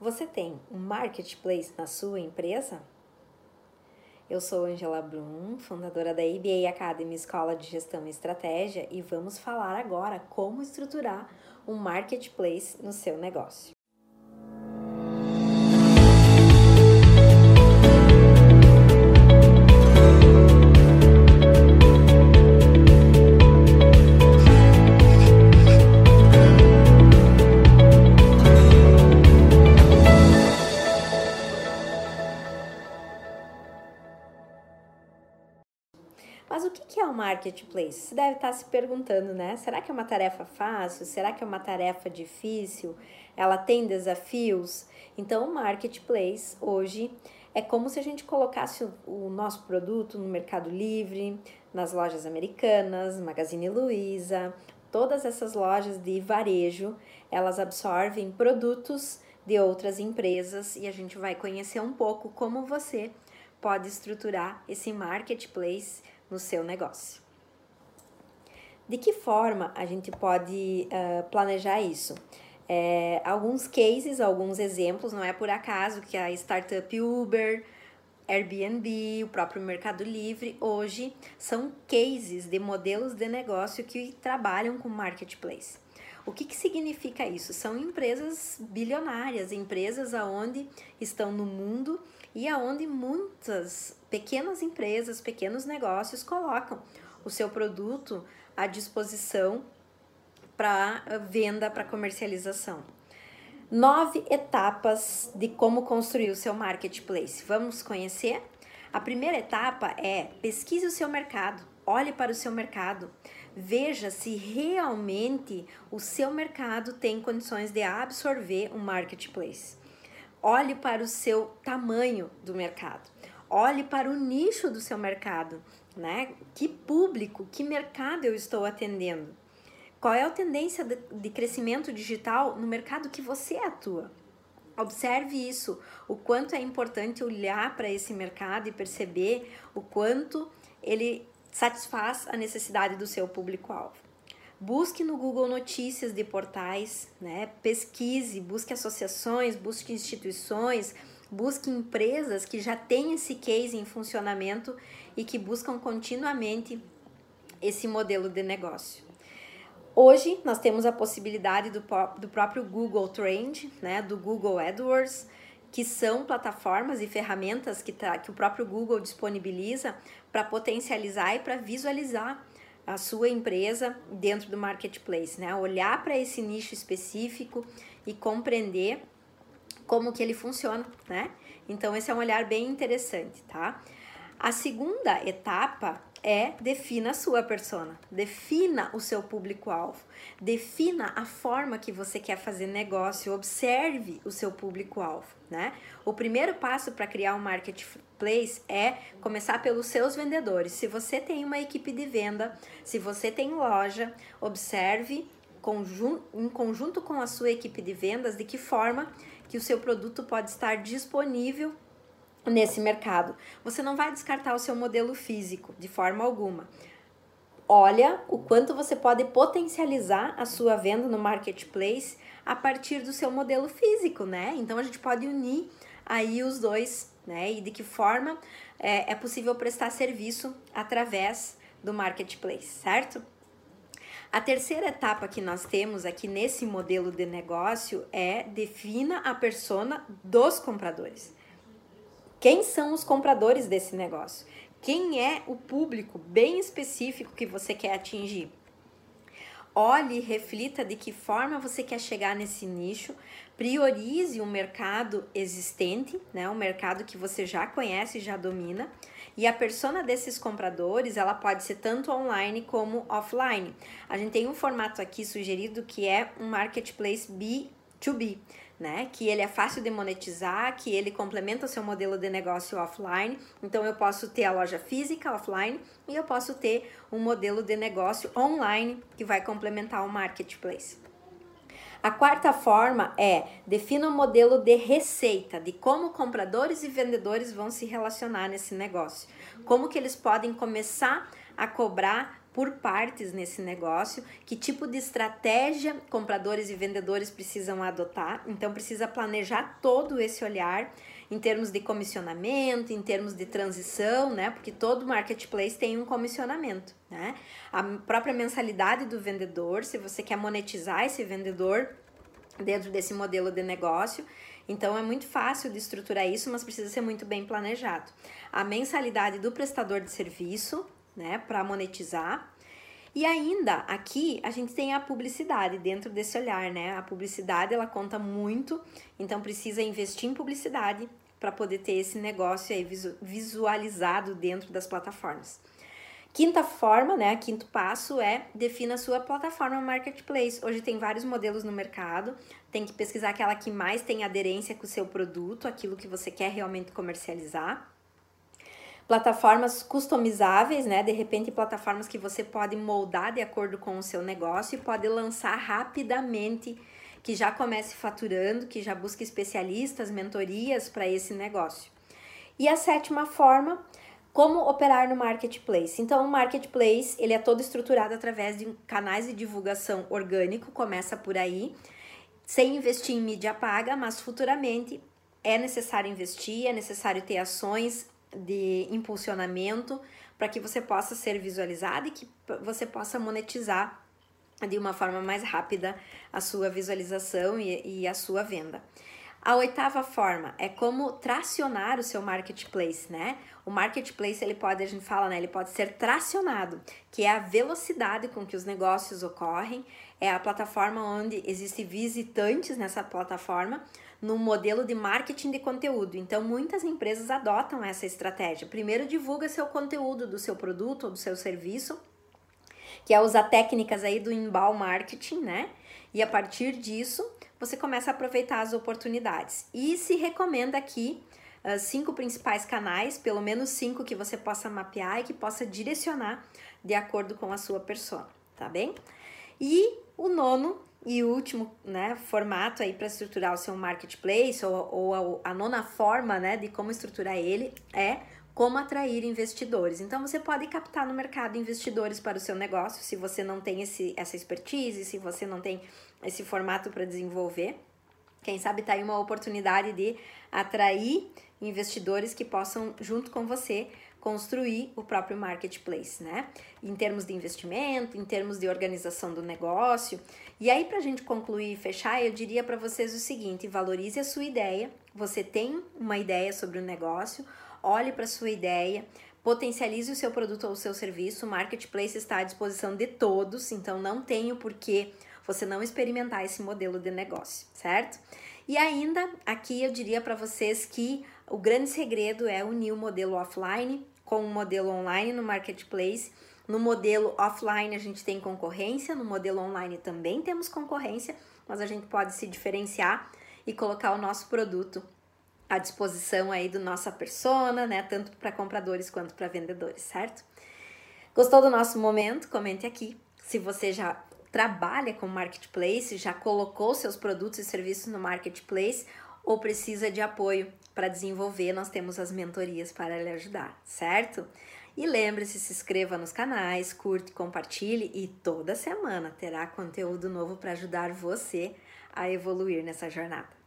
Você tem um marketplace na sua empresa? Eu sou Angela Brum, fundadora da ABA Academy Escola de Gestão e Estratégia, e vamos falar agora como estruturar um marketplace no seu negócio. Mas o que é o marketplace? Você deve estar se perguntando, né? Será que é uma tarefa fácil? Será que é uma tarefa difícil? Ela tem desafios? Então, o marketplace hoje é como se a gente colocasse o nosso produto no Mercado Livre, nas lojas americanas, Magazine Luiza, todas essas lojas de varejo, elas absorvem produtos de outras empresas e a gente vai conhecer um pouco como você pode estruturar esse marketplace no seu negócio. De que forma a gente pode uh, planejar isso? É, alguns cases, alguns exemplos, não é por acaso que a startup Uber, Airbnb, o próprio Mercado Livre, hoje são cases de modelos de negócio que trabalham com marketplace. O que, que significa isso? São empresas bilionárias, empresas aonde estão no mundo e aonde muitas pequenas empresas, pequenos negócios colocam o seu produto à disposição para venda, para comercialização. Nove etapas de como construir o seu marketplace. Vamos conhecer? A primeira etapa é pesquise o seu mercado, olhe para o seu mercado, veja se realmente o seu mercado tem condições de absorver um marketplace. Olhe para o seu tamanho do mercado. Olhe para o nicho do seu mercado, né? Que público, que mercado eu estou atendendo? Qual é a tendência de crescimento digital no mercado que você atua? Observe isso, o quanto é importante olhar para esse mercado e perceber o quanto ele satisfaz a necessidade do seu público-alvo. Busque no Google notícias de portais, né? pesquise, busque associações, busque instituições, busque empresas que já têm esse case em funcionamento e que buscam continuamente esse modelo de negócio. Hoje nós temos a possibilidade do, do próprio Google Trend, né, do Google AdWords, que são plataformas e ferramentas que, tá, que o próprio Google disponibiliza para potencializar e para visualizar a sua empresa dentro do marketplace, né? Olhar para esse nicho específico e compreender como que ele funciona, né? Então esse é um olhar bem interessante, tá? A segunda etapa é defina a sua persona, defina o seu público-alvo, defina a forma que você quer fazer negócio, observe o seu público-alvo, né? O primeiro passo para criar um marketplace é começar pelos seus vendedores. Se você tem uma equipe de venda, se você tem loja, observe em conjunto com a sua equipe de vendas de que forma que o seu produto pode estar disponível nesse mercado. Você não vai descartar o seu modelo físico de forma alguma. Olha o quanto você pode potencializar a sua venda no marketplace a partir do seu modelo físico, né? Então a gente pode unir aí os dois, né? E de que forma é, é possível prestar serviço através do marketplace, certo? A terceira etapa que nós temos aqui nesse modelo de negócio é defina a persona dos compradores. Quem são os compradores desse negócio? Quem é o público bem específico que você quer atingir? Olhe e reflita de que forma você quer chegar nesse nicho, priorize o mercado existente, né, um mercado que você já conhece e já domina, e a persona desses compradores, ela pode ser tanto online como offline. A gente tem um formato aqui sugerido que é um marketplace B2B né? Que ele é fácil de monetizar, que ele complementa o seu modelo de negócio offline. Então eu posso ter a loja física offline e eu posso ter um modelo de negócio online que vai complementar o marketplace. A quarta forma é defina um modelo de receita, de como compradores e vendedores vão se relacionar nesse negócio. Como que eles podem começar a cobrar por partes nesse negócio, que tipo de estratégia compradores e vendedores precisam adotar. Então, precisa planejar todo esse olhar em termos de comissionamento, em termos de transição, né? Porque todo marketplace tem um comissionamento, né? A própria mensalidade do vendedor, se você quer monetizar esse vendedor dentro desse modelo de negócio, então é muito fácil de estruturar isso, mas precisa ser muito bem planejado. A mensalidade do prestador de serviço, né, para monetizar. E ainda aqui a gente tem a publicidade dentro desse olhar, né? A publicidade ela conta muito, então precisa investir em publicidade para poder ter esse negócio aí visualizado dentro das plataformas. Quinta forma, né, quinto passo é defina a sua plataforma marketplace. Hoje tem vários modelos no mercado, tem que pesquisar aquela que mais tem aderência com o seu produto, aquilo que você quer realmente comercializar. Plataformas customizáveis, né? De repente, plataformas que você pode moldar de acordo com o seu negócio e pode lançar rapidamente, que já comece faturando, que já busque especialistas, mentorias para esse negócio. E a sétima forma como operar no marketplace? Então, o marketplace ele é todo estruturado através de canais de divulgação orgânico, começa por aí, sem investir em mídia paga, mas futuramente é necessário investir, é necessário ter ações de impulsionamento para que você possa ser visualizado e que você possa monetizar de uma forma mais rápida a sua visualização e, e a sua venda. A oitava forma é como tracionar o seu marketplace, né? O marketplace ele pode, a gente fala, né? Ele pode ser tracionado, que é a velocidade com que os negócios ocorrem, é a plataforma onde existem visitantes nessa plataforma no modelo de marketing de conteúdo. Então, muitas empresas adotam essa estratégia. Primeiro, divulga seu conteúdo do seu produto ou do seu serviço, que é usar técnicas aí do inbound marketing, né? E a partir disso, você começa a aproveitar as oportunidades. E se recomenda aqui uh, cinco principais canais, pelo menos cinco que você possa mapear e que possa direcionar de acordo com a sua persona, tá bem? E o nono e último né, formato aí para estruturar o seu marketplace ou, ou a, a nona forma né, de como estruturar ele é como atrair investidores. Então você pode captar no mercado investidores para o seu negócio, se você não tem esse, essa expertise, se você não tem esse formato para desenvolver. Quem sabe tá aí uma oportunidade de atrair investidores que possam, junto com você, construir o próprio marketplace, né? Em termos de investimento, em termos de organização do negócio. E aí, para a gente concluir e fechar, eu diria para vocês o seguinte: valorize a sua ideia. Você tem uma ideia sobre o negócio, olhe para a sua ideia, potencialize o seu produto ou o seu serviço. O marketplace está à disposição de todos, então não tem o porquê você não experimentar esse modelo de negócio, certo? E ainda aqui eu diria para vocês que o grande segredo é unir o modelo offline com o modelo online no marketplace. No modelo offline a gente tem concorrência, no modelo online também temos concorrência, mas a gente pode se diferenciar e colocar o nosso produto à disposição aí do nossa persona, né, tanto para compradores quanto para vendedores, certo? Gostou do nosso momento? Comente aqui. Se você já trabalha com marketplace, já colocou seus produtos e serviços no marketplace ou precisa de apoio para desenvolver, nós temos as mentorias para lhe ajudar, certo? E lembre-se, se inscreva nos canais, curte, compartilhe e toda semana terá conteúdo novo para ajudar você a evoluir nessa jornada.